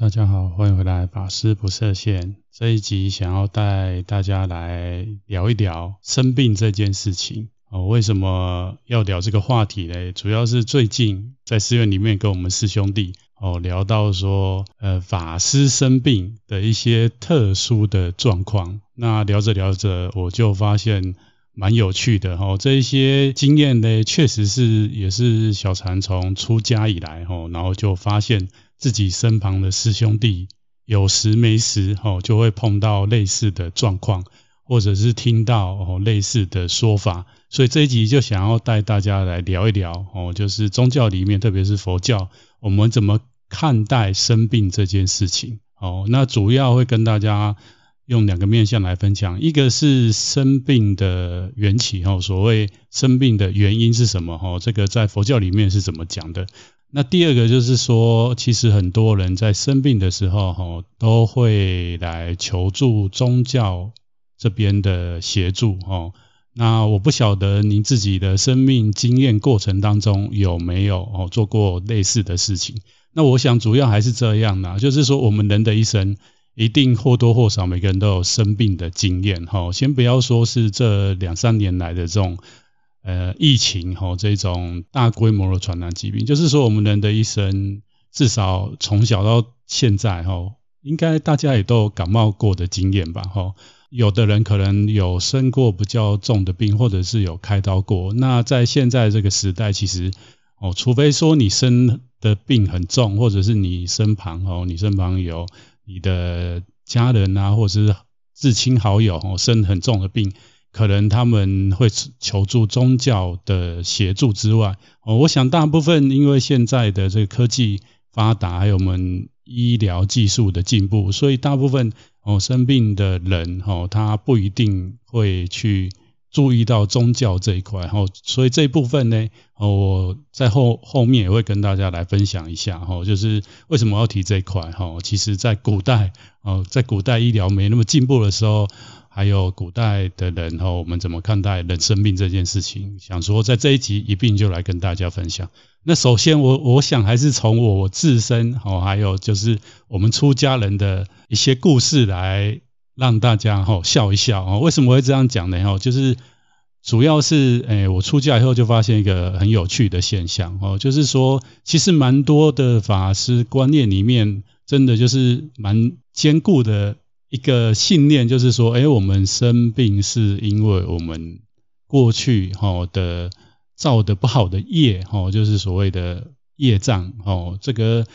大家好，欢迎回来，法师不设限。这一集想要带大家来聊一聊生病这件事情。哦，为什么要聊这个话题呢？主要是最近在寺院里面跟我们师兄弟哦聊到说，呃，法师生病的一些特殊的状况。那聊着聊着，我就发现蛮有趣的哦。这一些经验呢，确实是也是小禅从出家以来哦，然后就发现。自己身旁的师兄弟有时没时哦，就会碰到类似的状况，或者是听到哦类似的说法，所以这一集就想要带大家来聊一聊哦，就是宗教里面，特别是佛教，我们怎么看待生病这件事情哦。那主要会跟大家用两个面向来分享，一个是生病的缘起哦，所谓生病的原因是什么哦，这个在佛教里面是怎么讲的。那第二个就是说，其实很多人在生病的时候，哈，都会来求助宗教这边的协助，哈。那我不晓得您自己的生命经验过程当中有没有哦做过类似的事情？那我想主要还是这样的，就是说我们人的一生一定或多或少每个人都有生病的经验，哈。先不要说是这两三年来的这种。呃，疫情吼，这种大规模的传染疾病，就是说我们人的一生，至少从小到现在吼，应该大家也都感冒过的经验吧吼。有的人可能有生过比较重的病，或者是有开刀过。那在现在这个时代，其实哦，除非说你生的病很重，或者是你身旁哦，你身旁有你的家人啊，或者是至亲好友哦，生很重的病。可能他们会求助宗教的协助之外，哦，我想大部分因为现在的这个科技发达，还有我们医疗技术的进步，所以大部分哦生病的人哦，他不一定会去注意到宗教这一块，哦，所以这一部分呢，哦，我在后后面也会跟大家来分享一下，哦，就是为什么要提这一块，哦，其实在古代，哦，在古代医疗没那么进步的时候。还有古代的人哈，我们怎么看待人生病这件事情？想说在这一集一并就来跟大家分享。那首先我我想还是从我自身哦，还有就是我们出家人的一些故事来让大家哈笑一笑啊。为什么会这样讲呢？哈，就是主要是诶，我出家以后就发现一个很有趣的现象哦，就是说其实蛮多的法师观念里面，真的就是蛮坚固的。一个信念就是说，哎，我们生病是因为我们过去哈的造的不好的业哈，就是所谓的业障哦，这个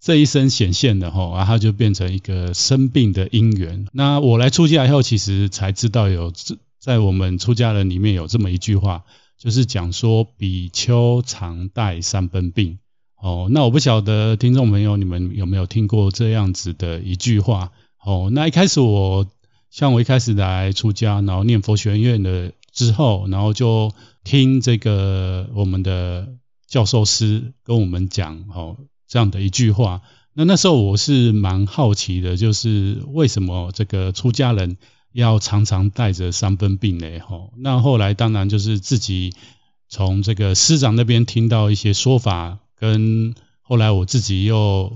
这一生显现的哈，然后就变成一个生病的因缘。那我来出家以后，其实才知道有在我们出家人里面有这么一句话，就是讲说比丘常带三分病哦。那我不晓得听众朋友你们有没有听过这样子的一句话？哦，那一开始我像我一开始来出家，然后念佛学院的之后，然后就听这个我们的教授师跟我们讲哦这样的一句话。那那时候我是蛮好奇的，就是为什么这个出家人要常常带着三分病呢？吼，那后来当然就是自己从这个师长那边听到一些说法，跟后来我自己又。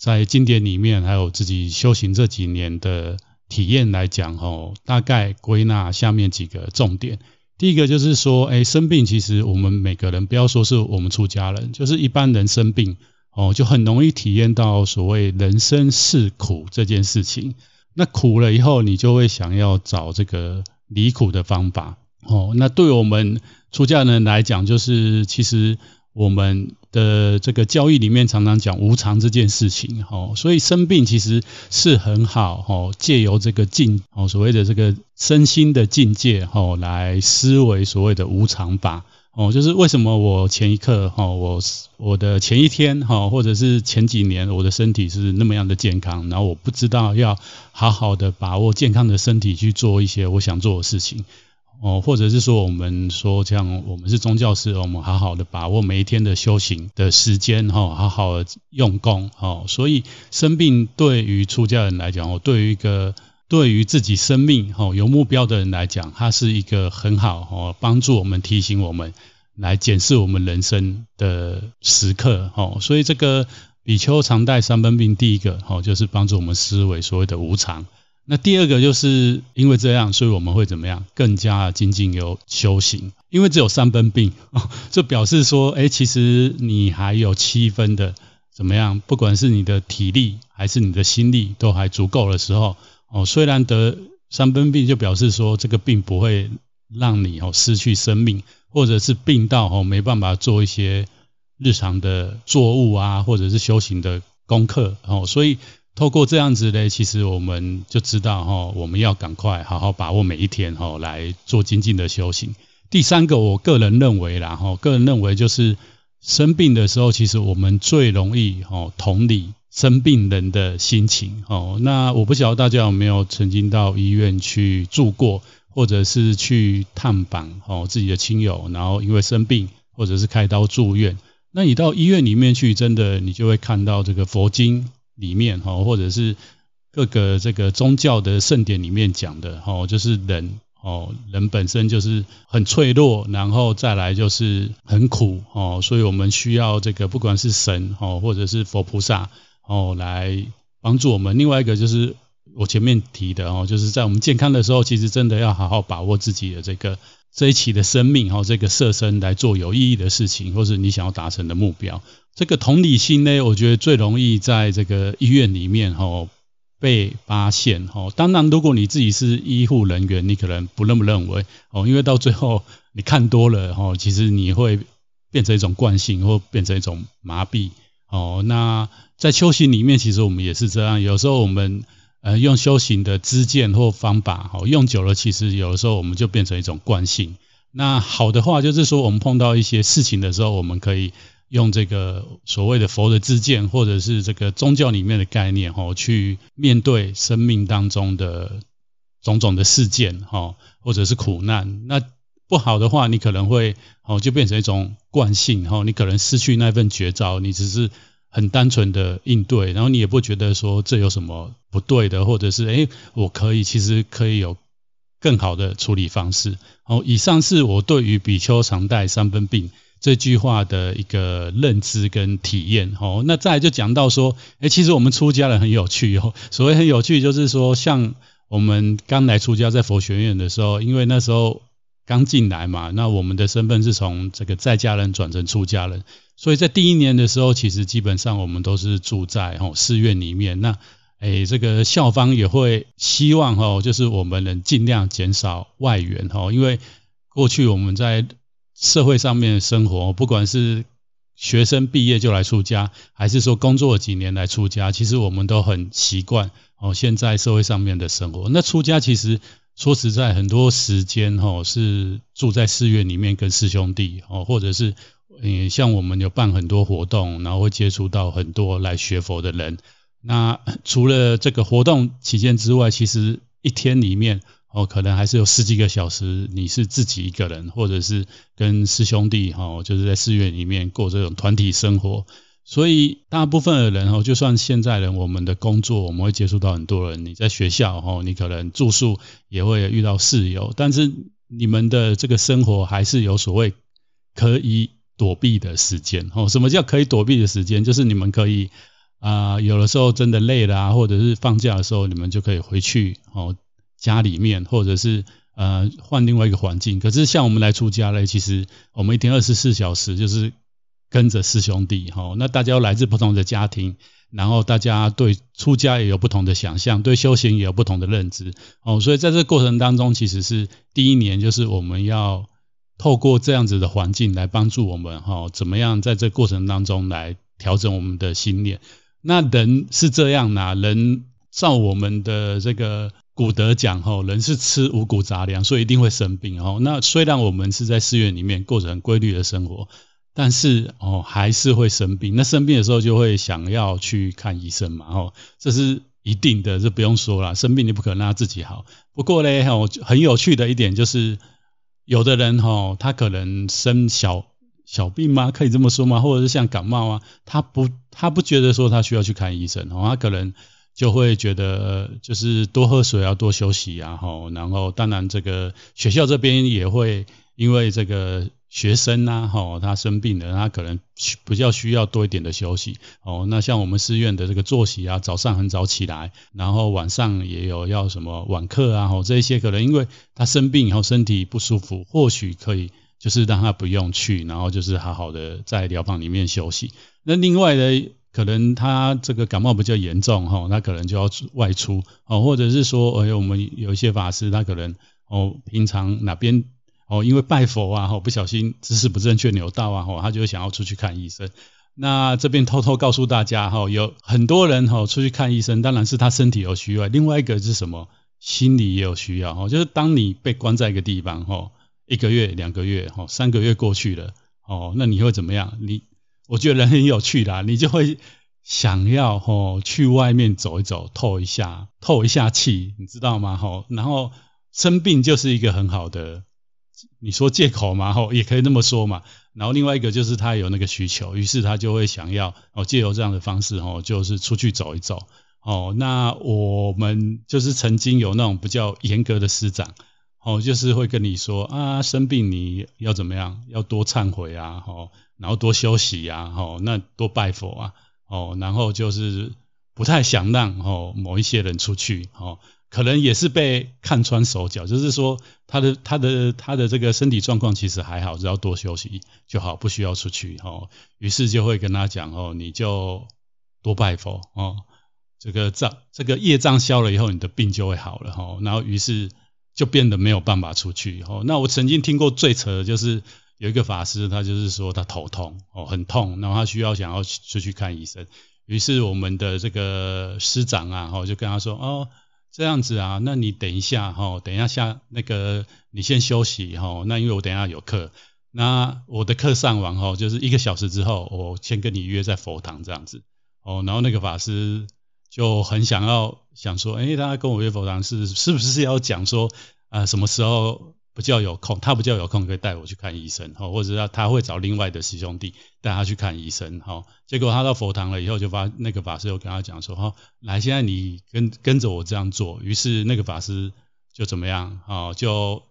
在经典里面，还有自己修行这几年的体验来讲，吼，大概归纳下面几个重点。第一个就是说，哎，生病其实我们每个人，不要说是我们出家人，就是一般人生病，哦，就很容易体验到所谓人生是苦这件事情。那苦了以后，你就会想要找这个离苦的方法，哦，那对我们出家人来讲，就是其实。我们的这个交易里面常常讲无常这件事情，吼，所以生病其实是很好，吼，借由这个境，哦，所谓的这个身心的境界，吼，来思维所谓的无常法，哦，就是为什么我前一刻，哈，我我的前一天，哈，或者是前几年，我的身体是那么样的健康，然后我不知道要好好的把握健康的身体去做一些我想做的事情。哦，或者是说，我们说像我们是宗教师，我们好好的把握每一天的修行的时间，哈，好好的用功，哦，所以生病对于出家人来讲，哦，对于一个对于自己生命，哈，有目标的人来讲，它是一个很好，哦，帮助我们提醒我们来检视我们人生的时刻，哦，所以这个。比丘常带三分病，第一个哦，就是帮助我们思维所谓的无常。那第二个就是因为这样，所以我们会怎么样？更加精进有修行。因为只有三分病，就表示说，哎，其实你还有七分的怎么样？不管是你的体力还是你的心力都还足够的时候，哦，虽然得三分病，就表示说这个病不会让你哦失去生命，或者是病到哦没办法做一些日常的作物啊，或者是修行的功课哦，所以。透过这样子呢，其实我们就知道哈，我们要赶快好好把握每一天哈，来做精进的修行。第三个，我个人认为啦哈，个人认为就是生病的时候，其实我们最容易哈同理生病人的心情哦。那我不晓得大家有没有曾经到医院去住过，或者是去探访哦自己的亲友，然后因为生病或者是开刀住院，那你到医院里面去，真的你就会看到这个佛经。里面哈，或者是各个这个宗教的圣典里面讲的哈，就是人哦，人本身就是很脆弱，然后再来就是很苦哦，所以我们需要这个不管是神哦，或者是佛菩萨哦来帮助我们。另外一个就是我前面提的哦，就是在我们健康的时候，其实真的要好好把握自己的这个这一期的生命哦，这个设身来做有意义的事情，或是你想要达成的目标。这个同理心呢，我觉得最容易在这个医院里面哈被发现哈。当然，如果你自己是医护人员，你可能不那么认为哦，因为到最后你看多了哈，其实你会变成一种惯性，或变成一种麻痹哦。那在修行里面，其实我们也是这样，有时候我们呃用修行的知见或方法哈，用久了，其实有的时候我们就变成一种惯性。那好的话，就是说我们碰到一些事情的时候，我们可以。用这个所谓的佛的知见，或者是这个宗教里面的概念，哈，去面对生命当中的种种的事件，哈，或者是苦难。那不好的话，你可能会，哦，就变成一种惯性，哈，你可能失去那份绝招，你只是很单纯的应对，然后你也不觉得说这有什么不对的，或者是，诶，我可以，其实可以有更好的处理方式。好，以上是我对于比丘常带三分病。这句话的一个认知跟体验，哦，那再来就讲到说，诶，其实我们出家人很有趣哦。所谓很有趣，就是说，像我们刚来出家在佛学院的时候，因为那时候刚进来嘛，那我们的身份是从这个在家人转成出家人，所以在第一年的时候，其实基本上我们都是住在哦寺院里面。那诶，这个校方也会希望哦，就是我们能尽量减少外援哦，因为过去我们在社会上面生活，不管是学生毕业就来出家，还是说工作几年来出家，其实我们都很习惯哦。现在社会上面的生活，那出家其实说实在，很多时间哦是住在寺院里面跟师兄弟哦，或者是嗯，像我们有办很多活动，然后会接触到很多来学佛的人。那 除了这个活动期间之外，其实一天里面。哦，可能还是有十几个小时，你是自己一个人，或者是跟师兄弟哈，就是在寺院里面过这种团体生活。所以大部分的人哦，就算现在人，我们的工作我们会接触到很多人。你在学校哈，你可能住宿也会遇到室友，但是你们的这个生活还是有所谓可以躲避的时间。哦，什么叫可以躲避的时间？就是你们可以啊，有的时候真的累了啊，或者是放假的时候，你们就可以回去哦。家里面，或者是呃换另外一个环境，可是像我们来出家嘞，其实我们一天二十四小时就是跟着师兄弟哈，那大家来自不同的家庭，然后大家对出家也有不同的想象，对修行也有不同的认知哦，所以在这个过程当中，其实是第一年就是我们要透过这样子的环境来帮助我们哈，怎么样在这过程当中来调整我们的心念。那人是这样呐，人照我们的这个。古德讲吼，人是吃五谷杂粮，所以一定会生病哦。那虽然我们是在寺院里面过着很规律的生活，但是哦还是会生病。那生病的时候就会想要去看医生嘛，哦，这是一定的，这不用说了。生病你不可能让他自己好。不过呢，哦，很有趣的一点就是，有的人哈，他可能生小小病吗？可以这么说吗？或者是像感冒啊，他不他不觉得说他需要去看医生哦，他可能。就会觉得就是多喝水啊多休息啊，然后当然这个学校这边也会因为这个学生呐，吼，他生病了，他可能需比较需要多一点的休息，哦，那像我们寺院的这个作息啊，早上很早起来，然后晚上也有要什么晚课啊，吼，这一些可能因为他生病以后身体不舒服，或许可以就是让他不用去，然后就是好好的在疗房里面休息。那另外呢，可能他这个感冒比较严重，吼，他可能就要外出，哦，或者是说，哎，我们有一些法师他可能哦，平常哪边。哦，因为拜佛啊，吼，不小心姿势不正确扭到啊，吼，他就想要出去看医生。那这边偷偷告诉大家，哈，有很多人哈出去看医生，当然是他身体有需要，另外一个是什么？心理也有需要，哈，就是当你被关在一个地方，哈，一个月、两个月，哈，三个月过去了，哦，那你会怎么样？你，我觉得人很有趣的，你就会想要吼去外面走一走，透一下，透一下气，你知道吗？吼，然后生病就是一个很好的。你说借口嘛，吼，也可以那么说嘛。然后另外一个就是他有那个需求，于是他就会想要哦，借由这样的方式，吼，就是出去走一走。哦，那我们就是曾经有那种比较严格的师长，哦，就是会跟你说啊，生病你要怎么样，要多忏悔啊，吼，然后多休息啊，吼，那多拜佛啊，哦，然后就是不太想让哦某一些人出去，哦。可能也是被看穿手脚，就是说他的他的他的这个身体状况其实还好，只要多休息就好，不需要出去哦。于是就会跟他讲哦，你就多拜佛哦，这个障这个业障消了以后，你的病就会好了哈。然后于是就变得没有办法出去哦。那我曾经听过最扯的就是有一个法师，他就是说他头痛哦，很痛，然后他需要想要出去看医生。于是我们的这个师长啊，哦就跟他说哦。这样子啊，那你等一下哈，等一下下那个你先休息哈，那因为我等一下有课，那我的课上完哦就是一个小时之后，我先跟你约在佛堂这样子哦，然后那个法师就很想要想说，诶，他跟我约佛堂是是不是要讲说啊、什么时候？比较有空，他比较有空可以带我去看医生，哈，或者他他会找另外的师兄弟带他去看医生，哈。结果他到佛堂了以后，就发那个法师又跟他讲说，哈，来，现在你跟跟着我这样做。于是那个法师就怎么样，哈，就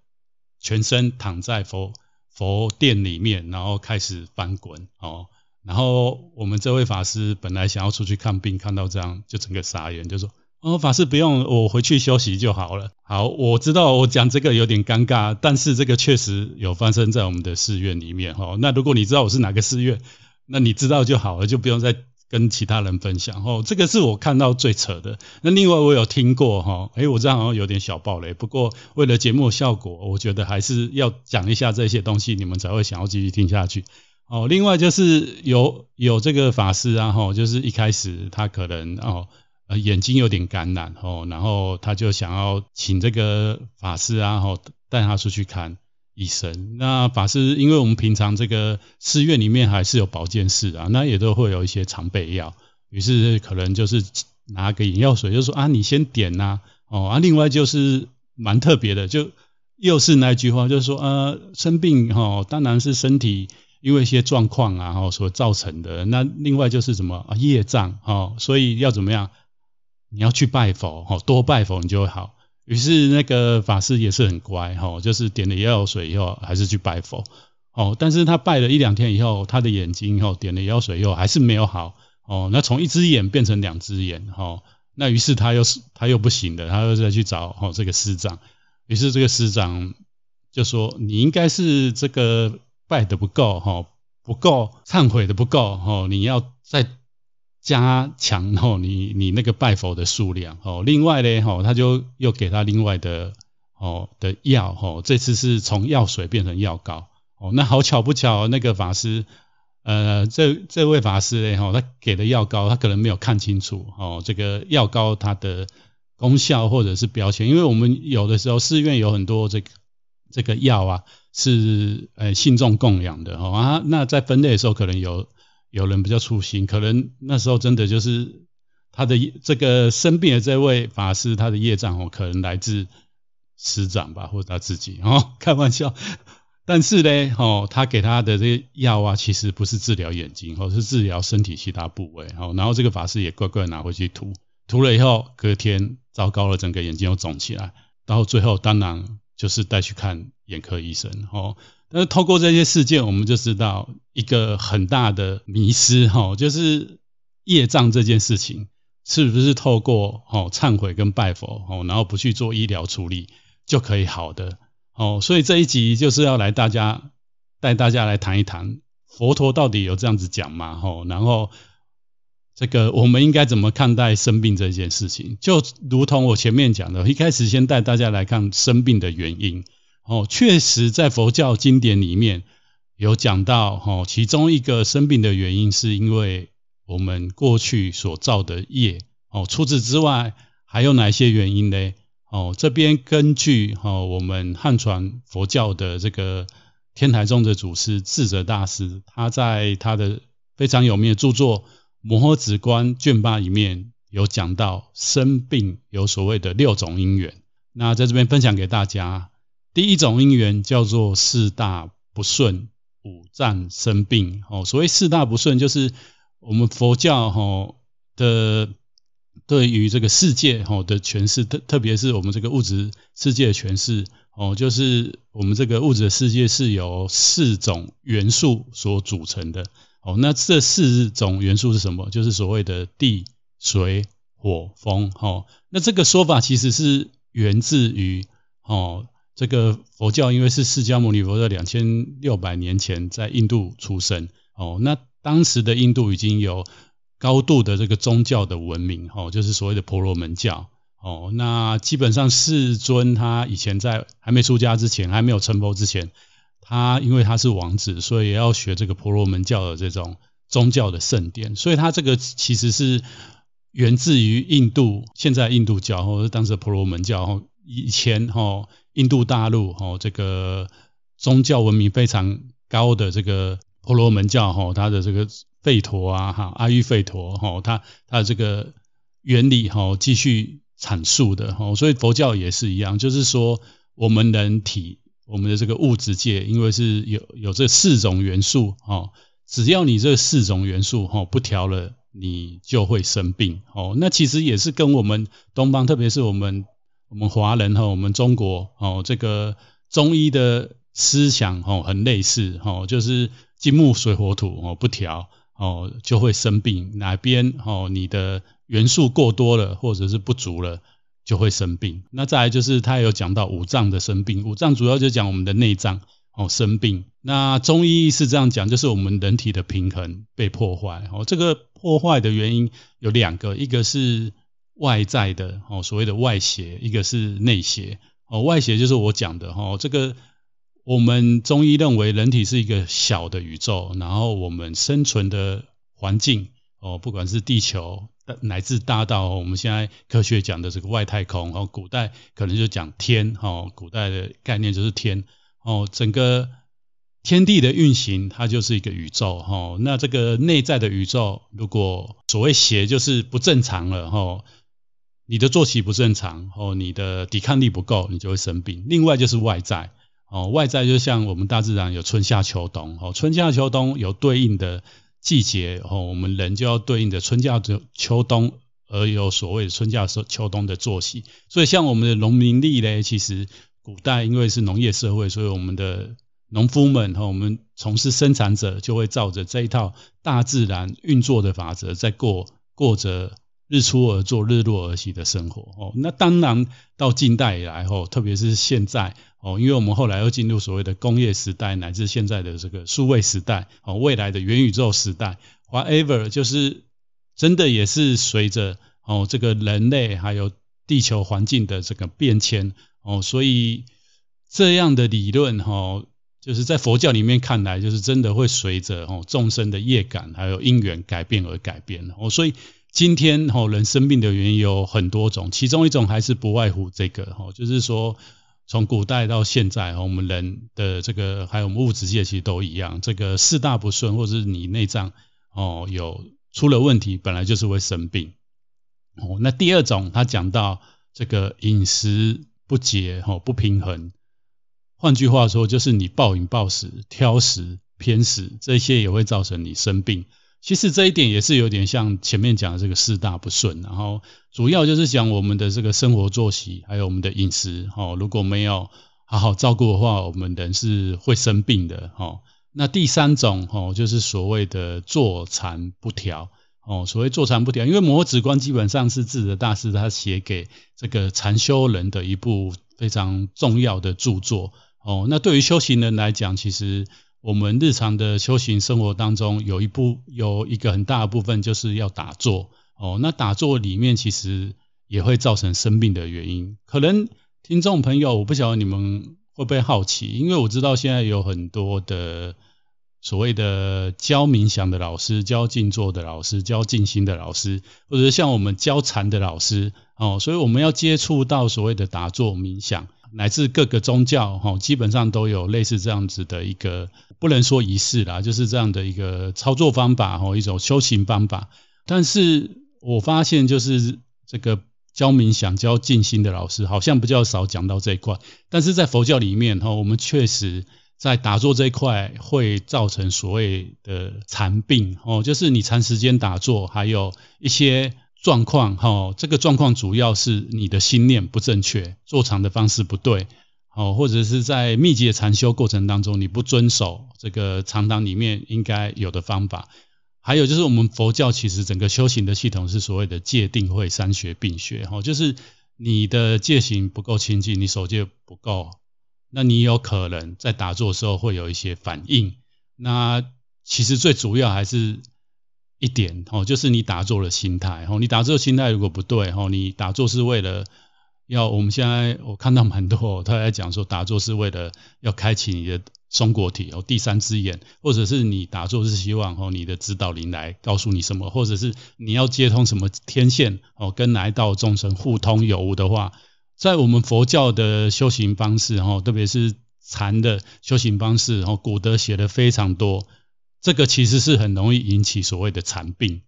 全身躺在佛佛殿里面，然后开始翻滚，哦。然后我们这位法师本来想要出去看病，看到这样就整个傻眼，就说。哦，法师不用，我回去休息就好了。好，我知道我讲这个有点尴尬，但是这个确实有发生在我们的寺院里面哈。那如果你知道我是哪个寺院，那你知道就好了，就不用再跟其他人分享哦。这个是我看到最扯的。那另外我有听过哈，诶，我这样好像有点小暴雷，不过为了节目效果，我觉得还是要讲一下这些东西，你们才会想要继续听下去。哦，另外就是有有这个法师啊，哈，就是一开始他可能哦。呃，眼睛有点感染哦，然后他就想要请这个法师啊，吼带他出去看医生。那法师，因为我们平常这个寺院里面还是有保健室啊，那也都会有一些常备药，于是可能就是拿个眼药水，就说啊，你先点呐，哦啊，另外就是蛮特别的，就又是那句话，就是说呃，生病哈，当然是身体因为一些状况啊，吼所造成的。那另外就是什么啊，业障哦，所以要怎么样？你要去拜佛，吼，多拜佛你就会好。于是那个法师也是很乖，吼，就是点了药水以后，还是去拜佛，哦，但是他拜了一两天以后，他的眼睛，吼，点了药水以后，还是没有好，哦，那从一只眼变成两只眼，吼，那于是他又是他又不行了，他又再去找，吼，这个师长，于是这个师长就说，你应该是这个拜的不够，吼，不够忏悔的不够，吼，你要再。加强哦，你你那个拜佛的数量哦。另外呢，吼，他就又给他另外的哦的药哦。这次是从药水变成药膏哦。那好巧不巧，那个法师呃，这这位法师呢，吼，他给的药膏他可能没有看清楚哦。这个药膏它的功效或者是标签，因为我们有的时候寺院有很多这个这个药啊，是呃信众供养的哦啊。那在分类的时候可能有。有人比较粗心，可能那时候真的就是他的这个生病的这位法师，他的业障哦，可能来自师长吧，或者他自己哦，开玩笑。但是呢，哦，他给他的这个药啊，其实不是治疗眼睛，哦，是治疗身体其他部位。哦，然后这个法师也乖乖拿回去涂，涂了以后，隔天糟糕了，整个眼睛又肿起来，到最后当然就是带去看眼科医生。哦，但是透过这些事件，我们就知道一个很大的迷思哈，就是业障这件事情是不是透过哦忏悔跟拜佛哦，然后不去做医疗处理就可以好的哦？所以这一集就是要来大家带大家来谈一谈佛陀到底有这样子讲吗？哦，然后。这个我们应该怎么看待生病这件事情？就如同我前面讲的，一开始先带大家来看生病的原因。哦，确实在佛教经典里面有讲到，哦，其中一个生病的原因是因为我们过去所造的业。哦，除此之外还有哪些原因呢？哦，这边根据哦我们汉传佛教的这个天台宗的祖师智者大师，他在他的非常有名的著作。摩诃止观卷八里面有讲到生病有所谓的六种因缘，那在这边分享给大家。第一种因缘叫做四大不顺五脏生病。哦，所谓四大不顺，就是我们佛教哈的对于这个世界哈的诠释，特特别是我们这个物质世界的诠释哦，就是我们这个物质世界是由四种元素所组成的。哦，那这四种元素是什么？就是所谓的地、水、火、风。哦，那这个说法其实是源自于哦，这个佛教，因为是释迦牟尼佛在两千六百年前在印度出生。哦，那当时的印度已经有高度的这个宗教的文明。哦，就是所谓的婆罗门教。哦，那基本上世尊他以前在还没出家之前，还没有成佛之前。他因为他是王子，所以也要学这个婆罗门教的这种宗教的圣典，所以他这个其实是源自于印度，现在印度教或者是当时的婆罗门教，以前哈印度大陆哈这个宗教文明非常高的这个婆罗门教哈，它的这个吠陀啊哈阿育吠陀哈，它它的这个原理哈继续阐述的哈，所以佛教也是一样，就是说我们人体。我们的这个物质界，因为是有有这四种元素，哦，只要你这四种元素，哈，不调了，你就会生病，哦，那其实也是跟我们东方，特别是我们我们华人和我们中国，哦，这个中医的思想，哦，很类似，哦，就是金木水火土，哦，不调，哦，就会生病，哪边，哦，你的元素过多了，或者是不足了。就会生病。那再来就是他有讲到五脏的生病，五脏主要就讲我们的内脏哦生病。那中医是这样讲，就是我们人体的平衡被破坏哦。这个破坏的原因有两个，一个是外在的哦，所谓的外邪，一个是内邪哦。外邪就是我讲的哦，这个我们中医认为人体是一个小的宇宙，然后我们生存的环境哦，不管是地球。乃至大到我们现在科学讲的这个外太空哦，古代可能就讲天哦，古代的概念就是天哦，整个天地的运行它就是一个宇宙哦。那这个内在的宇宙，如果所谓邪就是不正常了哦，你的作息不正常哦，你的抵抗力不够，你就会生病。另外就是外在哦，外在就像我们大自然有春夏秋冬哦，春夏秋冬有对应的。季节哦，我们人就要对应的春夏秋秋冬，而有所谓春夏秋冬的作息。所以像我们的农民历呢，其实古代因为是农业社会，所以我们的农夫们和我们从事生产者就会照着这一套大自然运作的法则，在过过着日出而作、日落而息的生活哦。那当然到近代以来后，特别是现在。哦，因为我们后来又进入所谓的工业时代，乃至现在的这个数位时代，哦，未来的元宇宙时代，whatever，就是真的也是随着哦这个人类还有地球环境的这个变迁，哦，所以这样的理论哈，就是在佛教里面看来，就是真的会随着哦众生的业感还有因缘改变而改变。哦，所以今天哦人生病的原因有很多种，其中一种还是不外乎这个哈，就是说。从古代到现在，我们人的这个还有物质界其实都一样，这个四大不顺，或者是你内脏哦有出了问题，本来就是会生病。哦，那第二种他讲到这个饮食不节哦不平衡，换句话说就是你暴饮暴食、挑食、偏食，这些也会造成你生病。其实这一点也是有点像前面讲的这个四大不顺，然后主要就是讲我们的这个生活作息，还有我们的饮食，哦，如果没有好好照顾的话，我们人是会生病的哦。那第三种哦，就是所谓的坐禅不调哦。所谓坐禅不调，因为《摩指观》基本上是智者大师他写给这个禅修人的一部非常重要的著作哦。那对于修行人来讲，其实我们日常的修行生活当中，有一部有一个很大的部分就是要打坐哦。那打坐里面其实也会造成生病的原因。可能听众朋友，我不晓得你们会不会好奇，因为我知道现在有很多的所谓的教冥想的老师、教静坐的老师、教静心的老师，或者像我们教禅的老师哦，所以我们要接触到所谓的打坐冥想。乃至各个宗教，哈，基本上都有类似这样子的一个，不能说仪式啦，就是这样的一个操作方法，哈，一种修行方法。但是我发现，就是这个教冥想、教静心的老师，好像比较少讲到这一块。但是在佛教里面，哈，我们确实在打坐这一块会造成所谓的禅病，哦，就是你长时间打坐，还有一些。状况哈，这个状况主要是你的心念不正确，坐禅的方式不对，哦，或者是在密集的禅修过程当中，你不遵守这个禅堂里面应该有的方法。还有就是我们佛教其实整个修行的系统是所谓的戒定慧三学并学，哈，就是你的戒行不够清净，你守戒不够，那你有可能在打坐的时候会有一些反应。那其实最主要还是。一点哦，就是你打坐的心态哦，你打坐的心态如果不对哦，你打坐是为了要我们现在我看到蛮多他在讲说打坐是为了要开启你的松果体哦，第三只眼，或者是你打坐是希望哦你的指导灵来告诉你什么，或者是你要接通什么天线哦，跟哪一道众生互通有无的话，在我们佛教的修行方式哦，特别是禅的修行方式哦，古德写的非常多。这个其实是很容易引起所谓的残病。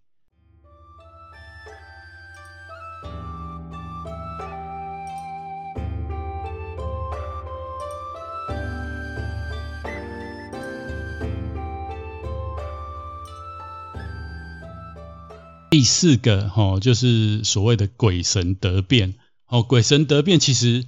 第四个哈，就是所谓的鬼神得变。哦，鬼神得变其实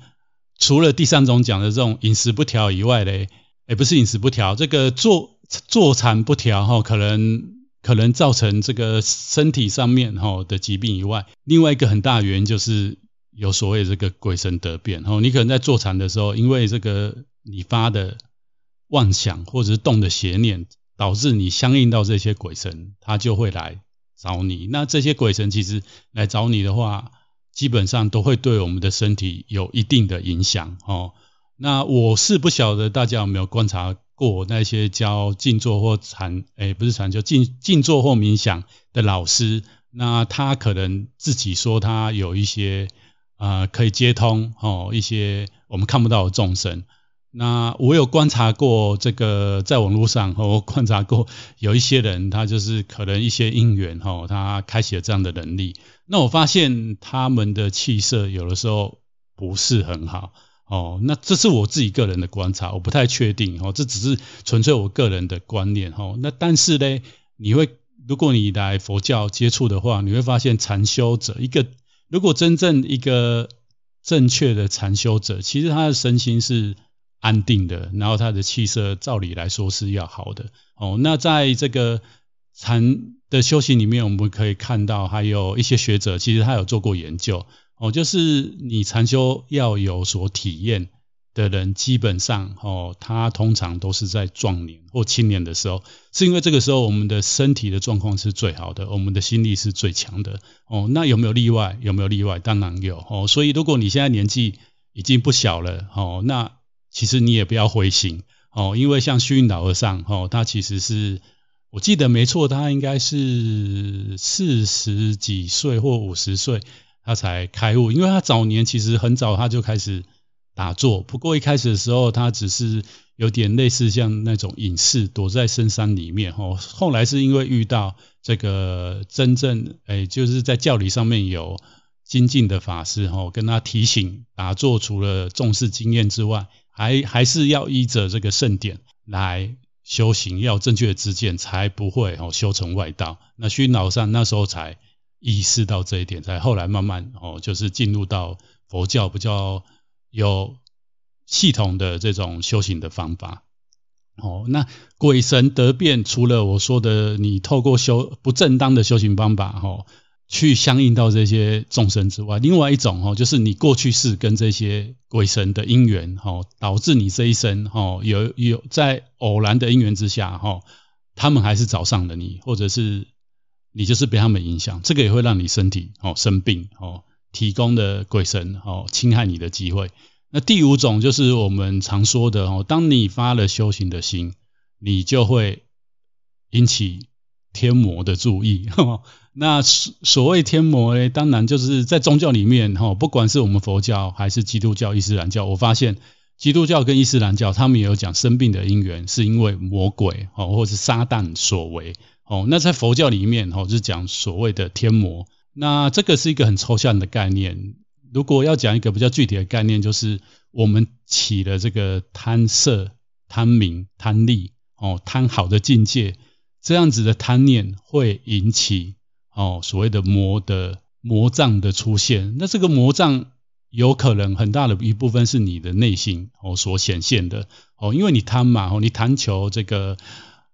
除了第三种讲的这种饮食不调以外嘞，也不是饮食不调，这个做。坐禅不调哈，可能可能造成这个身体上面哈的疾病以外，另外一个很大的原因就是有所谓这个鬼神得变哈。你可能在坐禅的时候，因为这个你发的妄想或者是动的邪念，导致你相应到这些鬼神，他就会来找你。那这些鬼神其实来找你的话，基本上都会对我们的身体有一定的影响哦。那我是不晓得大家有没有观察。过那些教静坐或禅，诶，不是禅，叫静静坐或冥想的老师，那他可能自己说他有一些啊、可以接通哦一些我们看不到的众生。那我有观察过这个在网络上，我观察过有一些人，他就是可能一些因缘哈，他开启了这样的能力。那我发现他们的气色有的时候不是很好。哦，那这是我自己个人的观察，我不太确定哦，这只是纯粹我个人的观念哦。那但是呢，你会如果你来佛教接触的话，你会发现禅修者一个，如果真正一个正确的禅修者，其实他的身心是安定的，然后他的气色照理来说是要好的哦。那在这个禅的修行里面，我们可以看到还有一些学者，其实他有做过研究。哦，就是你禅修要有所体验的人，基本上哦，他通常都是在壮年或青年的时候，是因为这个时候我们的身体的状况是最好的，我们的心力是最强的。哦，那有没有例外？有没有例外？当然有。哦，所以如果你现在年纪已经不小了，哦，那其实你也不要灰心。哦，因为像虚云老和尚，哦，他其实是我记得没错，他应该是四十几岁或五十岁。他才开悟，因为他早年其实很早他就开始打坐，不过一开始的时候他只是有点类似像那种隐士，躲在深山里面吼。后来是因为遇到这个真正诶，就是在教理上面有精进的法师吼，跟他提醒打坐除了重视经验之外，还还是要依着这个圣典来修行，要正确的知见，才不会哦修成外道。那虚云老和尚那时候才。意识到这一点，才后来慢慢哦，就是进入到佛教比较有系统的这种修行的方法。哦，那鬼神得变，除了我说的你透过修不正当的修行方法，哈，去相应到这些众生之外，另外一种哈，就是你过去世跟这些鬼神的因缘，哈，导致你这一生，哈，有有在偶然的因缘之下，哈，他们还是找上了你，或者是你就是被他们影响，这个也会让你身体哦生病，哦，提供的鬼神哦侵害你的机会。那第五种就是我们常说的哦，当你发了修行的心，你就会引起天魔的注意。那所谓天魔呢，当然就是在宗教里面哈，不管是我们佛教还是基督教、伊斯兰教，我发现基督教跟伊斯兰教他们也有讲生病的因缘是因为魔鬼哦，或是撒旦所为哦。那在佛教里面哦，就是讲所谓的天魔。那这个是一个很抽象的概念。如果要讲一个比较具体的概念，就是我们起了这个贪色、贪名、贪利，哦，贪好的境界，这样子的贪念会引起哦所谓的魔的魔障的出现。那这个魔障有可能很大的一部分是你的内心哦所显现的哦，因为你贪嘛，哦，你贪求这个。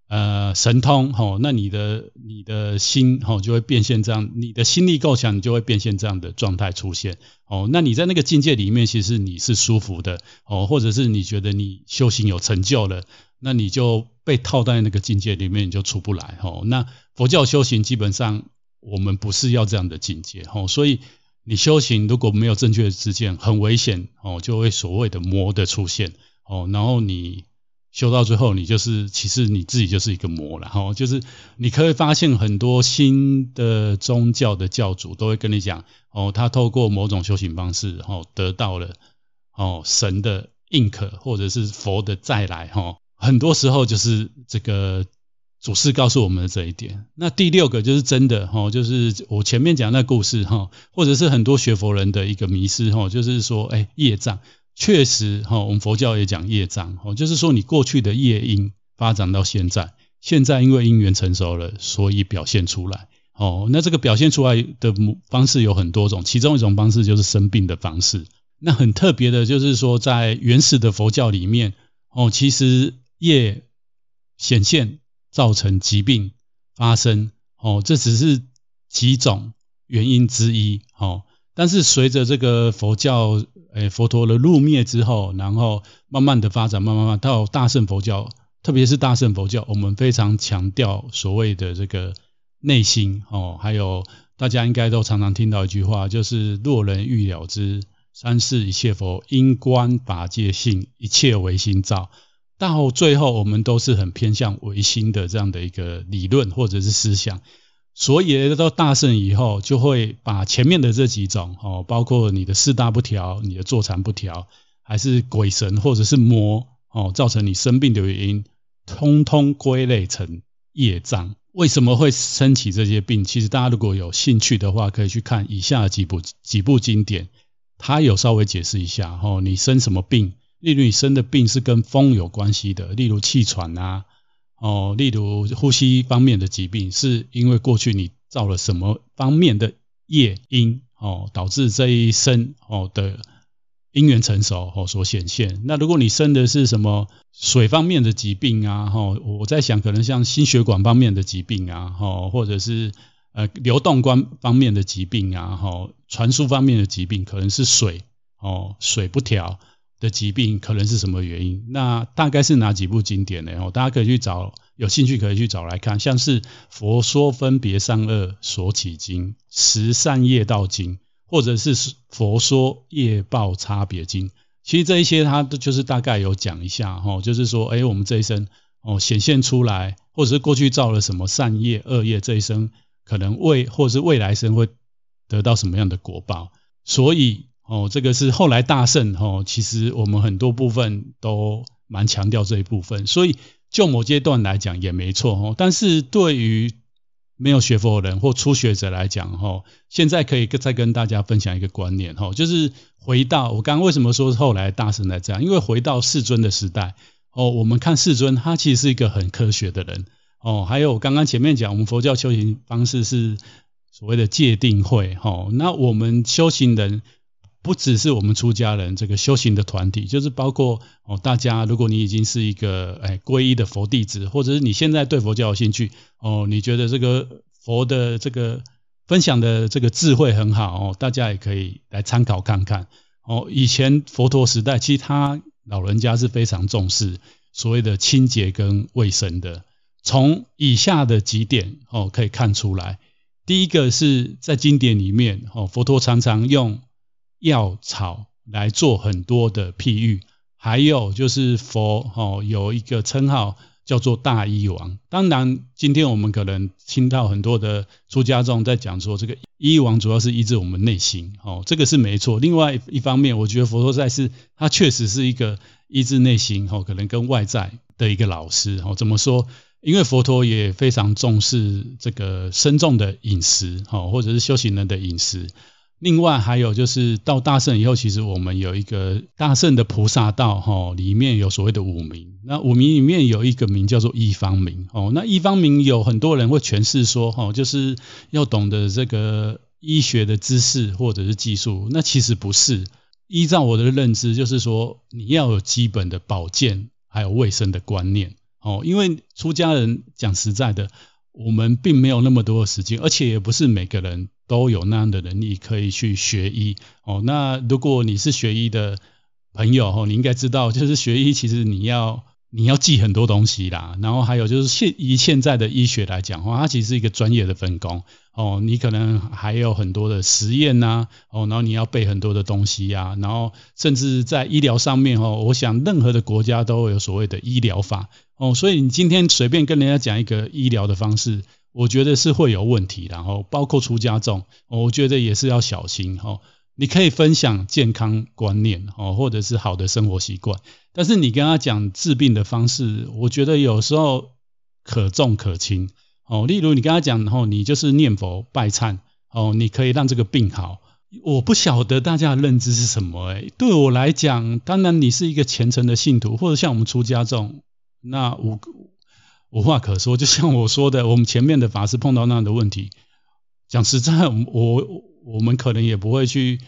呃，神通吼，那你的你的心吼就会变现这样，你的心力够强，你就会变现这样的状态出现哦。那你在那个境界里面，其实你是舒服的哦，或者是你觉得你修行有成就了，那你就被套在那个境界里面，你就出不来哦。那佛教修行基本上我们不是要这样的境界哦，所以你修行如果没有正确的知见，很危险哦，就会所谓的魔的出现哦，然后你。修到最后，你就是其实你自己就是一个魔了哈，就是你可以发现很多新的宗教的教主都会跟你讲哦，他透过某种修行方式哦，得到了哦神的认可或者是佛的再来哈，很多时候就是这个祖师告诉我们的这一点。那第六个就是真的哈，就是我前面讲那故事哈，或者是很多学佛人的一个迷思哈，就是说哎业障。确实，哈，我们佛教也讲业障，哦，就是说你过去的业因发展到现在，现在因为因缘成熟了，所以表现出来，哦，那这个表现出来的方式有很多种，其中一种方式就是生病的方式。那很特别的就是说，在原始的佛教里面，哦，其实业显现造成疾病发生，哦，这只是几种原因之一，哦。但是随着这个佛教，诶、佛陀的入灭之后，然后慢慢的发展，慢慢慢到大乘佛教，特别是大乘佛教，我们非常强调所谓的这个内心哦，还有大家应该都常常听到一句话，就是若人欲了之三世一切佛，因观法界性，一切唯心造。到最后，我们都是很偏向唯心的这样的一个理论或者是思想。所以到大圣以后，就会把前面的这几种哦，包括你的四大不调、你的坐禅不调，还是鬼神或者是魔哦，造成你生病的原因，通通归类成业障。为什么会生起这些病？其实大家如果有兴趣的话，可以去看以下几部几部经典，它有稍微解释一下哦。你生什么病？例如你生的病是跟风有关系的，例如气喘啊。哦，例如呼吸方面的疾病，是因为过去你造了什么方面的业因哦，导致这一生哦的因缘成熟哦所显现。那如果你生的是什么水方面的疾病啊，哈，我在想可能像心血管方面的疾病啊，哈，或者是呃流动关方面的疾病啊，哈，传输方面的疾病，可能是水哦水不调。的疾病可能是什么原因？那大概是哪几部经典呢？哦，大家可以去找，有兴趣可以去找来看，像是《佛说分别善恶所起经》、《十善业道经》，或者是《佛说业报差别经》。其实这一些它都就是大概有讲一下，哈，就是说，哎，我们这一生哦显现出来，或者是过去造了什么善业、恶业，这一生可能未或是未来生会得到什么样的果报，所以。哦，这个是后来大圣哦，其实我们很多部分都蛮强调这一部分，所以就某阶段来讲也没错哦。但是对于没有学佛的人或初学者来讲哈，现在可以再跟大家分享一个观念哈，就是回到我刚刚为什么说后来大乘来这样，因为回到世尊的时代哦，我们看世尊他其实是一个很科学的人哦，还有刚刚前面讲我们佛教修行方式是所谓的戒定慧哈，那我们修行人。不只是我们出家人这个修行的团体，就是包括哦，大家如果你已经是一个哎皈依的佛弟子，或者是你现在对佛教有兴趣哦，你觉得这个佛的这个分享的这个智慧很好哦，大家也可以来参考看看哦。以前佛陀时代，其实他老人家是非常重视所谓的清洁跟卫生的，从以下的几点哦可以看出来。第一个是在经典里面，哦，佛陀常常用药草来做很多的譬喻，还有就是佛哦有一个称号叫做大医王。当然，今天我们可能听到很多的出家众在讲说，这个医王主要是医治我们内心，哦，这个是没错。另外一方面，我觉得佛陀在世，他确实是一个医治内心，哦，可能跟外在的一个老师，哦，怎么说？因为佛陀也非常重视这个僧众的饮食，哈，或者是修行人的饮食。另外还有就是到大圣以后，其实我们有一个大圣的菩萨道，哈，里面有所谓的五明。那五明里面有一个名叫做医方明，哦，那医方明有很多人会诠释说，哈，就是要懂得这个医学的知识或者是技术。那其实不是，依照我的认知，就是说你要有基本的保健还有卫生的观念。哦，因为出家人讲实在的，我们并没有那么多的时间，而且也不是每个人都有那样的能力可以去学医。哦，那如果你是学医的朋友，哦，你应该知道，就是学医其实你要。你要记很多东西啦，然后还有就是现以现在的医学来讲的话，它其实是一个专业的分工哦。你可能还有很多的实验呐，哦，然后你要背很多的东西呀，然后甚至在医疗上面哦，我想任何的国家都有所谓的医疗法哦，所以你今天随便跟人家讲一个医疗的方式，我觉得是会有问题，然后包括出家众，我觉得也是要小心哈。你可以分享健康观念哦，或者是好的生活习惯，但是你跟他讲治病的方式，我觉得有时候可重可轻哦。例如你跟他讲哦，你就是念佛拜忏哦，你可以让这个病好。我不晓得大家的认知是什么诶，对我来讲，当然你是一个虔诚的信徒，或者像我们出家众，那无无话可说。就像我说的，我们前面的法师碰到那样的问题，讲实在，我。我们可能也不会去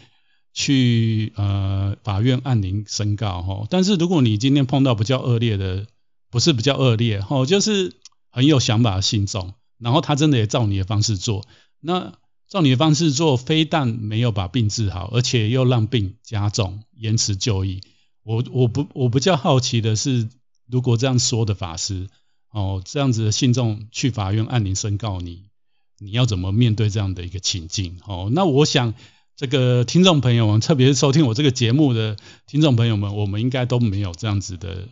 去呃法院按铃申告哈，但是如果你今天碰到比较恶劣的，不是比较恶劣哈，就是很有想法的信众，然后他真的也照你的方式做，那照你的方式做，非但没有把病治好，而且又让病加重，延迟就医。我我不我比较好奇的是，如果这样说的法师哦，这样子的信众去法院按铃申告你。你要怎么面对这样的一个情境？哦，那我想这个听众朋友们，特别是收听我这个节目的听众朋友们，我们应该都没有这样子的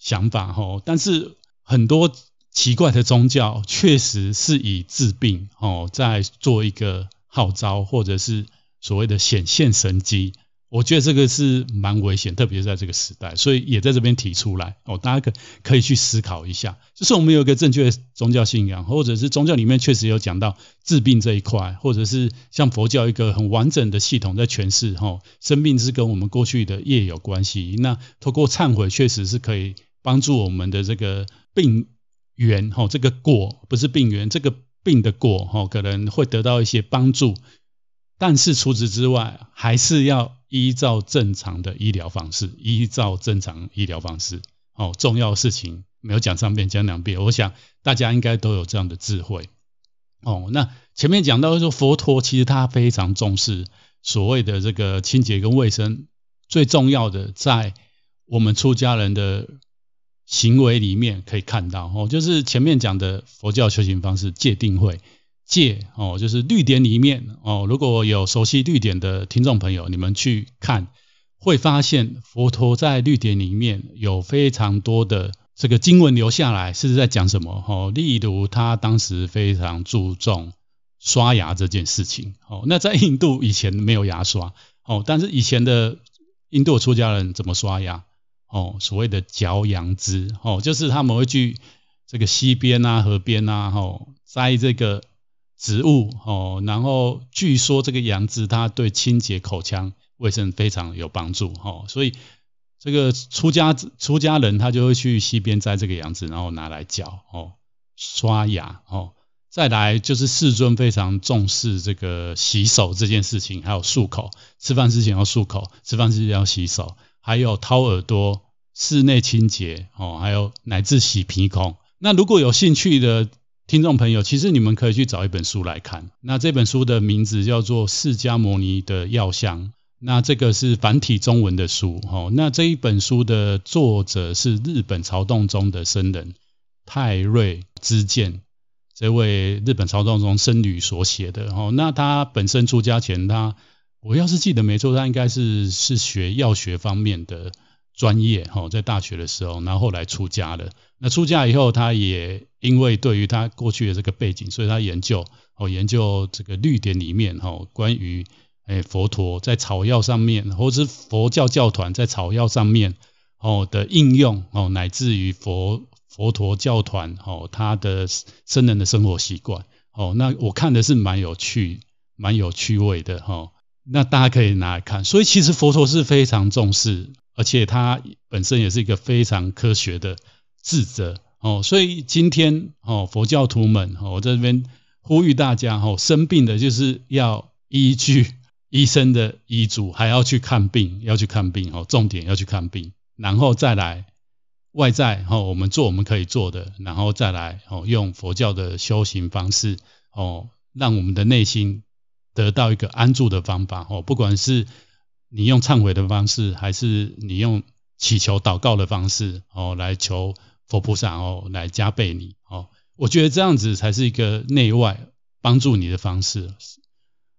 想法，哦，但是很多奇怪的宗教确实是以治病，哦，在做一个号召，或者是所谓的显现神迹。我觉得这个是蛮危险，特别是在这个时代，所以也在这边提出来哦，大家可可以去思考一下，就是我们有一个正确的宗教信仰，或者是宗教里面确实有讲到治病这一块，或者是像佛教一个很完整的系统在诠释哈，生病是跟我们过去的业有关系，那透过忏悔确实是可以帮助我们的这个病源哈，这个果不是病源，这个病的果哈，可能会得到一些帮助。但是除此之外，还是要依照正常的医疗方式，依照正常医疗方式。哦，重要事情没有讲三遍，讲两遍。我想大家应该都有这样的智慧。哦，那前面讲到说，佛陀其实他非常重视所谓的这个清洁跟卫生，最重要的在我们出家人的行为里面可以看到。哦，就是前面讲的佛教修行方式，戒定慧。戒哦，就是律典里面哦，如果有熟悉律典的听众朋友，你们去看会发现，佛陀在律典里面有非常多的这个经文留下来，是在讲什么？哦，例如他当时非常注重刷牙这件事情。哦，那在印度以前没有牙刷哦，但是以前的印度出家人怎么刷牙？哦，所谓的嚼杨枝哦，就是他们会去这个溪边啊、河边啊，哦，摘这个。植物哦，然后据说这个杨枝它对清洁口腔卫生非常有帮助哦，所以这个出家出家人他就会去溪边摘这个杨枝，然后拿来嚼哦，刷牙哦。再来就是世尊非常重视这个洗手这件事情，还有漱口，吃饭之前要漱口，吃饭之前要洗手，还有掏耳朵、室内清洁哦，还有乃至洗鼻孔。那如果有兴趣的听众朋友，其实你们可以去找一本书来看。那这本书的名字叫做《释迦牟尼的药箱》，那这个是繁体中文的书哦。那这一本书的作者是日本曹洞宗的僧人泰瑞之健。这位日本曹洞宗僧侣所写的哦，那他本身出家前，他我要是记得没错，他应该是是学药学方面的专业哦，在大学的时候，然后后来出家了。那出家以后，他也因为对于他过去的这个背景，所以他研究哦，研究这个律典里面哦，关于诶佛陀在草药上面，或者是佛教教团在草药上面哦的应用哦，乃至于佛。佛陀教团哦，他的僧人的生活习惯哦，那我看的是蛮有趣、蛮有趣味的哈。那大家可以拿来看。所以其实佛陀是非常重视，而且他本身也是一个非常科学的智者哦。所以今天哦，佛教徒们哦，我在这边呼吁大家哦，生病的就是要依据医生的医嘱，还要去看病，要去看病哦，重点要去看病，然后再来。外在哦，我们做我们可以做的，然后再来哦，用佛教的修行方式哦，让我们的内心得到一个安住的方法哦。不管是你用忏悔的方式，还是你用祈求祷告的方式哦，来求佛菩萨哦，来加倍你哦。我觉得这样子才是一个内外帮助你的方式。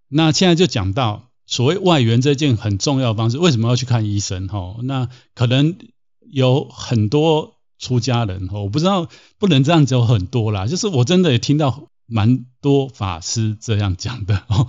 那现在就讲到所谓外援这件很重要的方式，为什么要去看医生？哈，那可能。有很多出家人，我不知道不能这样讲很多啦，就是我真的也听到蛮多法师这样讲的哦，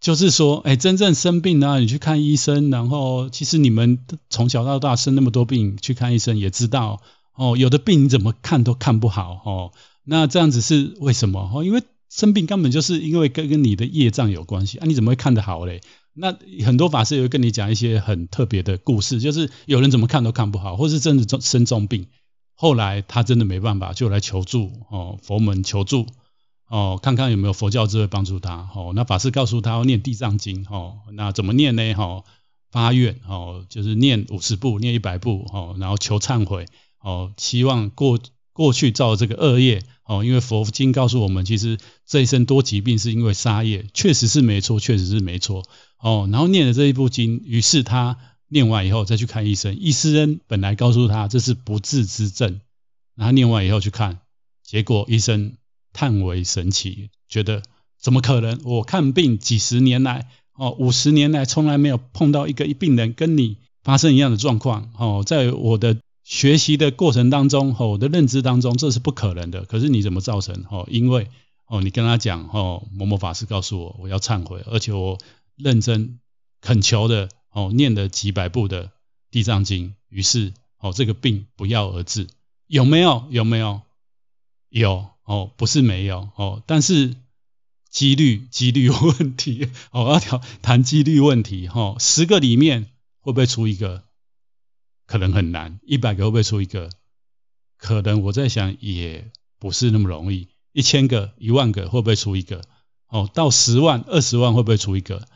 就是说，哎，真正生病啊，你去看医生，然后其实你们从小到大生那么多病，去看医生也知道哦，有的病你怎么看都看不好哦，那这样子是为什么？哦，因为生病根本就是因为跟跟你的业障有关系啊，你怎么会看得好嘞？那很多法师也会跟你讲一些很特别的故事，就是有人怎么看都看不好，或是真的重生重病，后来他真的没办法，就来求助哦，佛门求助哦，看看有没有佛教智慧帮助他哦。那法师告诉他要念地藏经哦，那怎么念呢？哦，发愿哦，就是念五十部，念一百部哦，然后求忏悔哦，希望过过去造这个恶业。哦，因为佛经告诉我们，其实这一生多疾病是因为杀业，确实是没错，确实是没错。哦，然后念了这一部经，于是他念完以后再去看医生，医生本来告诉他这是不治之症，然后念完以后去看，结果医生叹为神奇，觉得怎么可能？我看病几十年来，哦，五十年来从来没有碰到一个病人跟你发生一样的状况。哦，在我的。学习的过程当中，哦我的认知当中，这是不可能的。可是你怎么造成？哦因为哦，你跟他讲，哦，某某法师告诉我，我要忏悔，而且我认真恳求的，哦，念了几百部的地藏经，于是，哦，这个病不药而治，有没有？有没有？有哦，不是没有哦，但是几率，几率有问题，哦，要谈谈几率问题，哈，十个里面会不会出一个？可能很难，一百个会不会出一个？可能我在想，也不是那么容易。一千个、一万个会不会出一个？哦，到十万、二十万会不会出一个？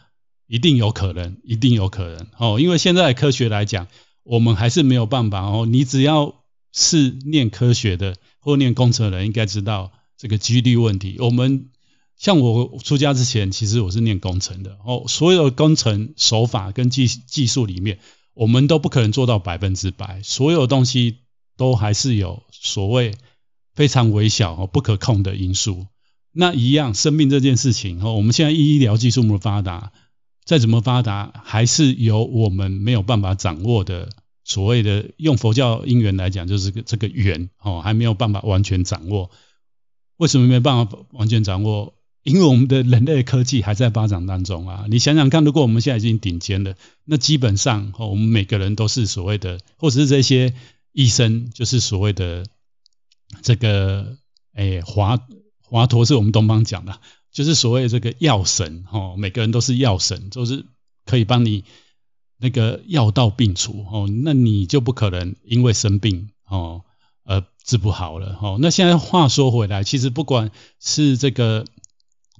一定有可能，一定有可能。哦，因为现在科学来讲，我们还是没有办法。哦，你只要是念科学的或念工程的人，应该知道这个几率问题。我们像我出家之前，其实我是念工程的。哦，所有工程手法跟技技术里面。我们都不可能做到百分之百，所有东西都还是有所谓非常微小和不可控的因素。那一样，生病这件事情哦，我们现在医疗技术那么发达，再怎么发达，还是有我们没有办法掌握的所谓的用佛教因缘来讲，就是这个缘哦，还没有办法完全掌握。为什么没办法完全掌握？因为我们的人类科技还在发展当中啊，你想想看，如果我们现在已经顶尖了，那基本上我们每个人都是所谓的，或者是这些医生，就是所谓的这个，哎，华华佗是我们东方讲的，就是所谓这个药神，哦，每个人都是药神，就是可以帮你那个药到病除，哦，那你就不可能因为生病，哦，呃治不好了。哦，那现在话说回来，其实不管是这个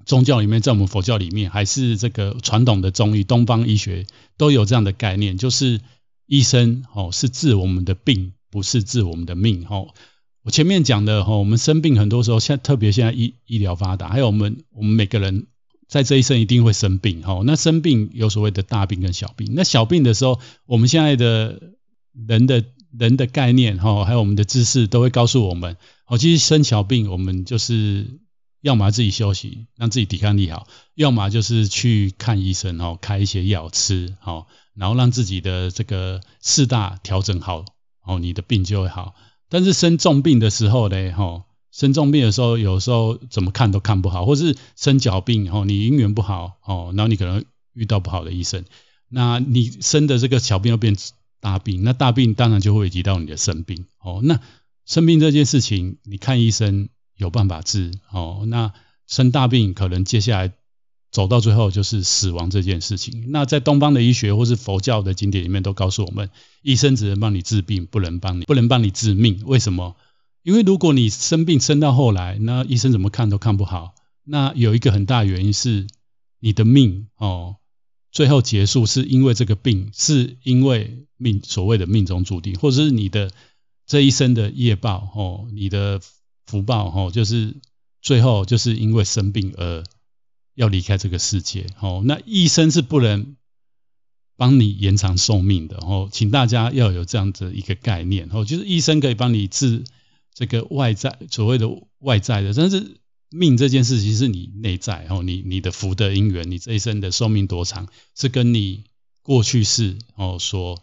宗教里面，在我们佛教里面，还是这个传统的中医、东方医学，都有这样的概念，就是医生哦是治我们的病，不是治我们的命。哦，我前面讲的哦，我们生病很多时候，现在特别现在医医疗发达，还有我们我们每个人。在这一生一定会生病，哈，那生病有所谓的大病跟小病。那小病的时候，我们现在的人的人的概念，哈，还有我们的知识都会告诉我们，哦，其实生小病，我们就是要么自己休息，让自己抵抗力好，要么就是去看医生，哦，开一些药吃，哦，然后让自己的这个四大调整好，哦，你的病就会好。但是生重病的时候呢，哈。生重病的时候，有时候怎么看都看不好，或是生脚病哦，你姻缘不好哦，然后你可能遇到不好的医生，那你生的这个小病又变大病，那大病当然就会危及到你的生病哦。那生病这件事情，你看医生有办法治哦，那生大病可能接下来走到最后就是死亡这件事情。那在东方的医学或是佛教的经典里面都告诉我们，医生只能帮你治病，不能帮你不能帮你治命。为什么？因为如果你生病生到后来，那医生怎么看都看不好。那有一个很大原因是你的命哦，最后结束是因为这个病，是因为命所谓的命中注定，或者是你的这一生的业报哦，你的福报哦，就是最后就是因为生病而要离开这个世界哦。那医生是不能帮你延长寿命的哦，请大家要有这样子一个概念哦，就是医生可以帮你治。这个外在所谓的外在的，但是命这件事情是你内在哦，你你的福德因缘，你这一生的寿命多长，是跟你过去世哦所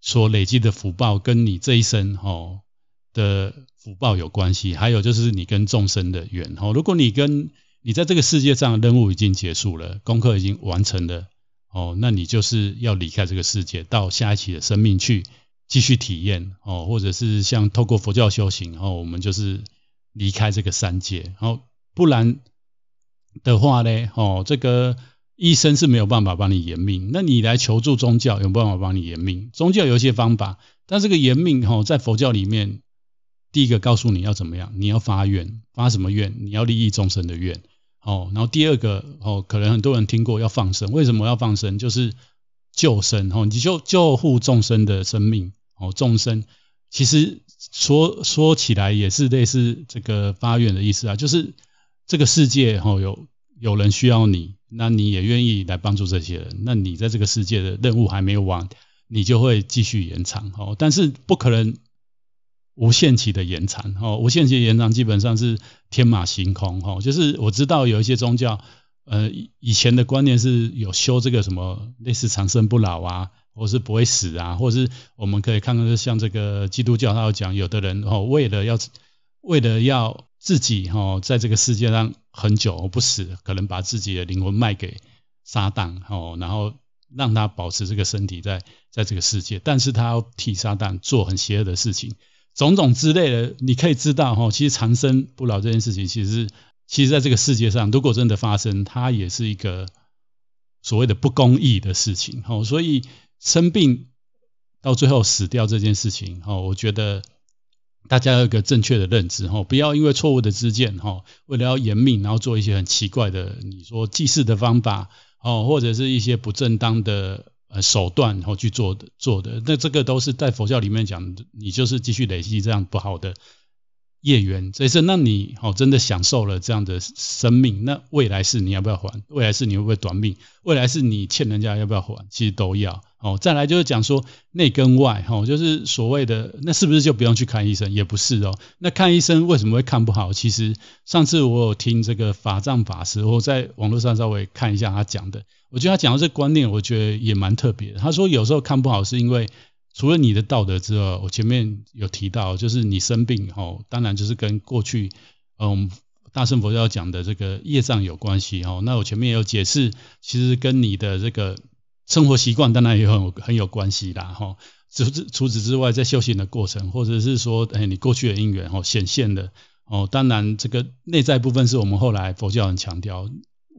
所累积的福报，跟你这一生哦的福报有关系。还有就是你跟众生的缘哦，如果你跟你在这个世界上任务已经结束了，功课已经完成了哦，那你就是要离开这个世界，到下一期的生命去。继续体验哦，或者是像透过佛教修行哦，我们就是离开这个三界哦，不然的话呢哦，这个医生是没有办法帮你延命，那你来求助宗教有办法帮你延命？宗教有一些方法，但这个延命哦，在佛教里面，第一个告诉你要怎么样，你要发愿，发什么愿？你要利益众生的愿哦。然后第二个哦，可能很多人听过要放生，为什么要放生？就是救生哦，你就救护众生的生命。哦，众生其实说说起来也是类似这个发愿的意思啊，就是这个世界哦有有人需要你，那你也愿意来帮助这些人，那你在这个世界的任务还没有完，你就会继续延长哦，但是不可能无限期的延长哦，无限期延长基本上是天马行空哦，就是我知道有一些宗教，呃以前的观念是有修这个什么类似长生不老啊。或是不会死啊，或是我们可以看看，像这个基督教，他有讲，有的人哦，为了要为了要自己哦，在这个世界上很久不死，可能把自己的灵魂卖给撒旦哦，然后让他保持这个身体在在这个世界，但是他要替撒旦做很邪恶的事情，种种之类的，你可以知道哈，其实长生不老这件事情，其实其实在这个世界上，如果真的发生，它也是一个所谓的不公义的事情哦，所以。生病到最后死掉这件事情，哈，我觉得大家有一个正确的认知，哈，不要因为错误的知见，哈，为了要延命，然后做一些很奇怪的，你说祭祀的方法，哦，或者是一些不正当的呃手段，然后去做的做的，那这个都是在佛教里面讲，你就是继续累积这样不好的。业缘，所以说，那你哦真的享受了这样的生命，那未来世你要不要还？未来世你会不会短命？未来世你欠人家要不要还？其实都要哦。再来就是讲说内跟外哈，就是所谓的那是不是就不用去看医生？也不是哦。那看医生为什么会看不好？其实上次我有听这个法藏法师，我在网络上稍微看一下他讲的，我觉得他讲的这个观念，我觉得也蛮特别的。他说有时候看不好是因为。除了你的道德之外，我前面有提到，就是你生病哦，当然就是跟过去嗯大圣佛教讲的这个业障有关系哦。那我前面也有解释，其实跟你的这个生活习惯当然也很很有关系啦哈。除此除此之外，在修行的过程，或者是说哎你过去的因缘哦显现的哦，当然这个内在部分是我们后来佛教很强调，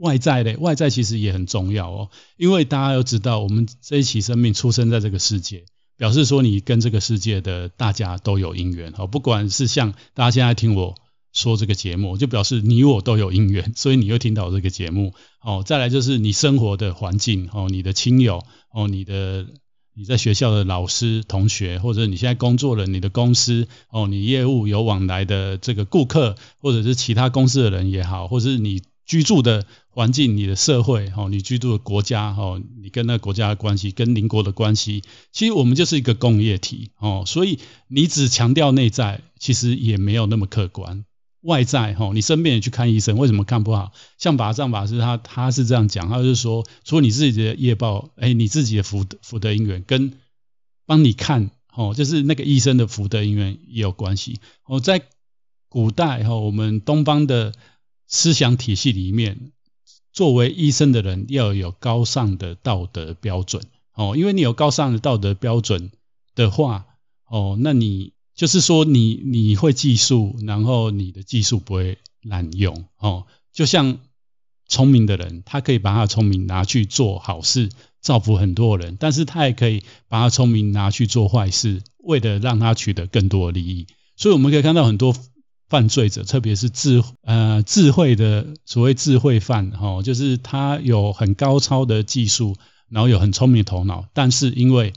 外在的外在其实也很重要哦，因为大家都知道，我们这一期生命出生在这个世界。表示说你跟这个世界的大家都有因缘哦，不管是像大家现在听我说这个节目，就表示你我都有因缘，所以你又听到这个节目哦。再来就是你生活的环境哦，你的亲友哦，你的你在学校的老师同学，或者你现在工作了你的公司哦，你业务有往来的这个顾客，或者是其他公司的人也好，或者是你。居住的环境，你的社会，哈，你居住的国家，哈，你跟那个国家的关系，跟邻国的关系，其实我们就是一个共业体，哦，所以你只强调内在，其实也没有那么客观。外在，哈，你身边人去看医生，为什么看不好？像法藏法师他他是这样讲，他就是说，除了你自己的业报，哎，你自己的福德福德因缘，跟帮你看，哦，就是那个医生的福德因缘也有关系。哦，在古代，哈，我们东方的。思想体系里面，作为医生的人要有高尚的道德标准哦，因为你有高尚的道德标准的话哦，那你就是说你你会技术，然后你的技术不会滥用哦。就像聪明的人，他可以把他聪明拿去做好事，造福很多人，但是他也可以把他聪明拿去做坏事，为了让他取得更多的利益。所以我们可以看到很多。犯罪者，特别是智呃智慧的所谓智慧犯，哈，就是他有很高超的技术，然后有很聪明的头脑，但是因为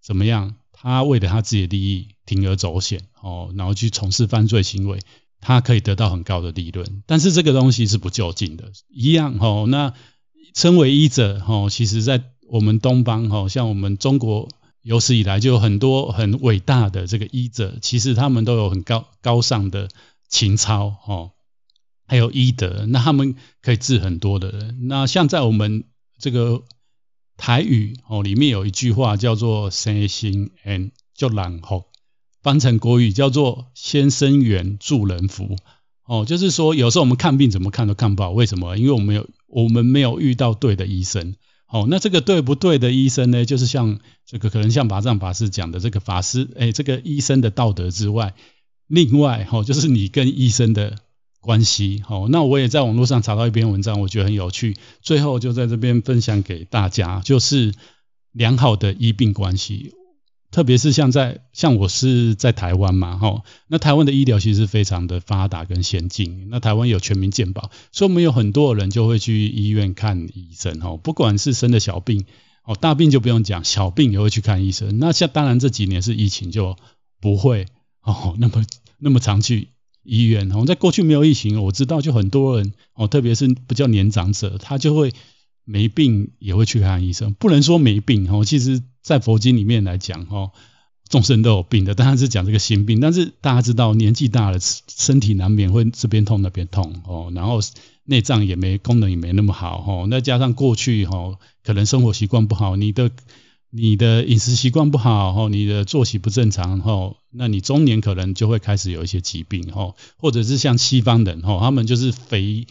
怎么样，他为了他自己的利益铤而走险，哦，然后去从事犯罪行为，他可以得到很高的利润，但是这个东西是不就近的，一样，哈，那称为医者，哈，其实在我们东方，哈，像我们中国。有史以来就有很多很伟大的这个医者，其实他们都有很高高尚的情操哦，还有医德，那他们可以治很多的人。那像在我们这个台语哦里面有一句话叫做“生心缘祝人福”，翻成国语叫做“先生缘助人福”。哦，就是说有时候我们看病怎么看都看不好，为什么？因为我们有我们没有遇到对的医生。哦，那这个对不对的医生呢？就是像这个可能像法藏法师讲的这个法师，哎，这个医生的道德之外，另外哈，就是你跟医生的关系。好，那我也在网络上查到一篇文章，我觉得很有趣，最后就在这边分享给大家，就是良好的医病关系。特别是像在像我是在台湾嘛，哈，那台湾的医疗其实非常的发达跟先进。那台湾有全民健保，所以我们有很多人就会去医院看医生，哈，不管是生的小病，哦，大病就不用讲，小病也会去看医生。那像当然这几年是疫情，就不会哦那么那么常去医院。哦，在过去没有疫情，我知道就很多人哦，特别是比较年长者，他就会。没病也会去看医生，不能说没病哈。其实，在佛经里面来讲哈，众生都有病的，当然是讲这个心病。但是大家知道，年纪大了，身体难免会这边痛那边痛哦，然后内脏也没功能也没那么好哈。那加上过去哈，可能生活习惯不好，你的你的饮食习惯不好哈，你的作息不正常哈，那你中年可能就会开始有一些疾病哈，或者是像西方人哈，他们就是肥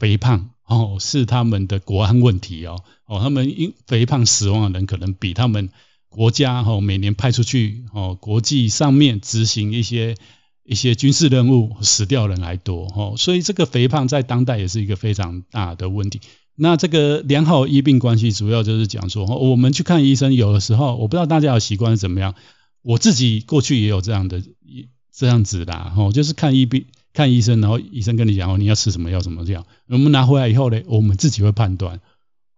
肥胖。哦，是他们的国安问题哦。哦，他们因肥胖死亡的人可能比他们国家哦每年派出去哦国际上面执行一些一些军事任务死掉人还多哦。所以这个肥胖在当代也是一个非常大的问题。那这个良好医病关系主要就是讲说，我们去看医生，有的时候我不知道大家的习惯是怎么样，我自己过去也有这样的这样子的哦，就是看医病。看医生，然后医生跟你讲哦，你要吃什么药，什么这样。我们拿回来以后呢，我们自己会判断。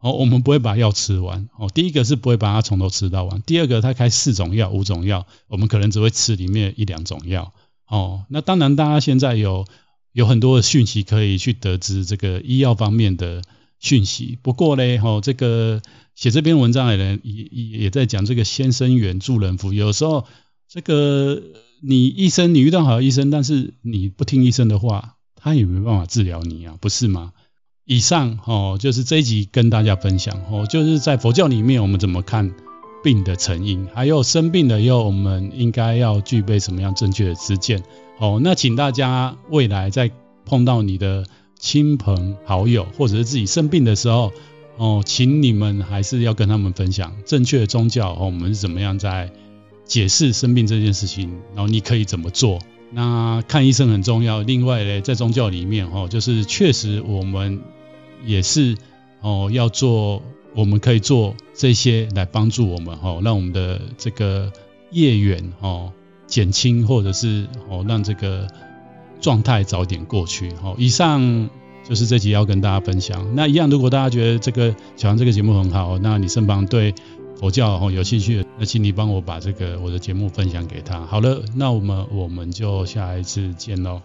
哦，我们不会把药吃完。哦，第一个是不会把它从头吃到完。第二个，他开四种药、五种药，我们可能只会吃里面一两种药。哦，那当然，大家现在有有很多的讯息可以去得知这个医药方面的讯息。不过呢，哦，这个写这篇文章的人也也也在讲这个先生缘助人福。有时候这个。你医生，你遇到好的医生，但是你不听医生的话，他也没办法治疗你啊，不是吗？以上哦，就是这一集跟大家分享哦，就是在佛教里面我们怎么看病的成因，还有生病了以后我们应该要具备什么样正确的知见哦。那请大家未来在碰到你的亲朋好友或者是自己生病的时候哦，请你们还是要跟他们分享正确的宗教哦，我们是怎么样在。解释生病这件事情，然后你可以怎么做？那看医生很重要。另外呢，在宗教里面，哦，就是确实我们也是哦要做我们可以做这些来帮助我们哈，让我们的这个业缘哈减轻，或者是哦让这个状态早点过去。好，以上就是这集要跟大家分享。那一样，如果大家觉得这个小杨这个节目很好，那你身旁对佛教哦有兴趣，那请你帮我把这个我的节目分享给他。好了，那我们我们就下一次见喽。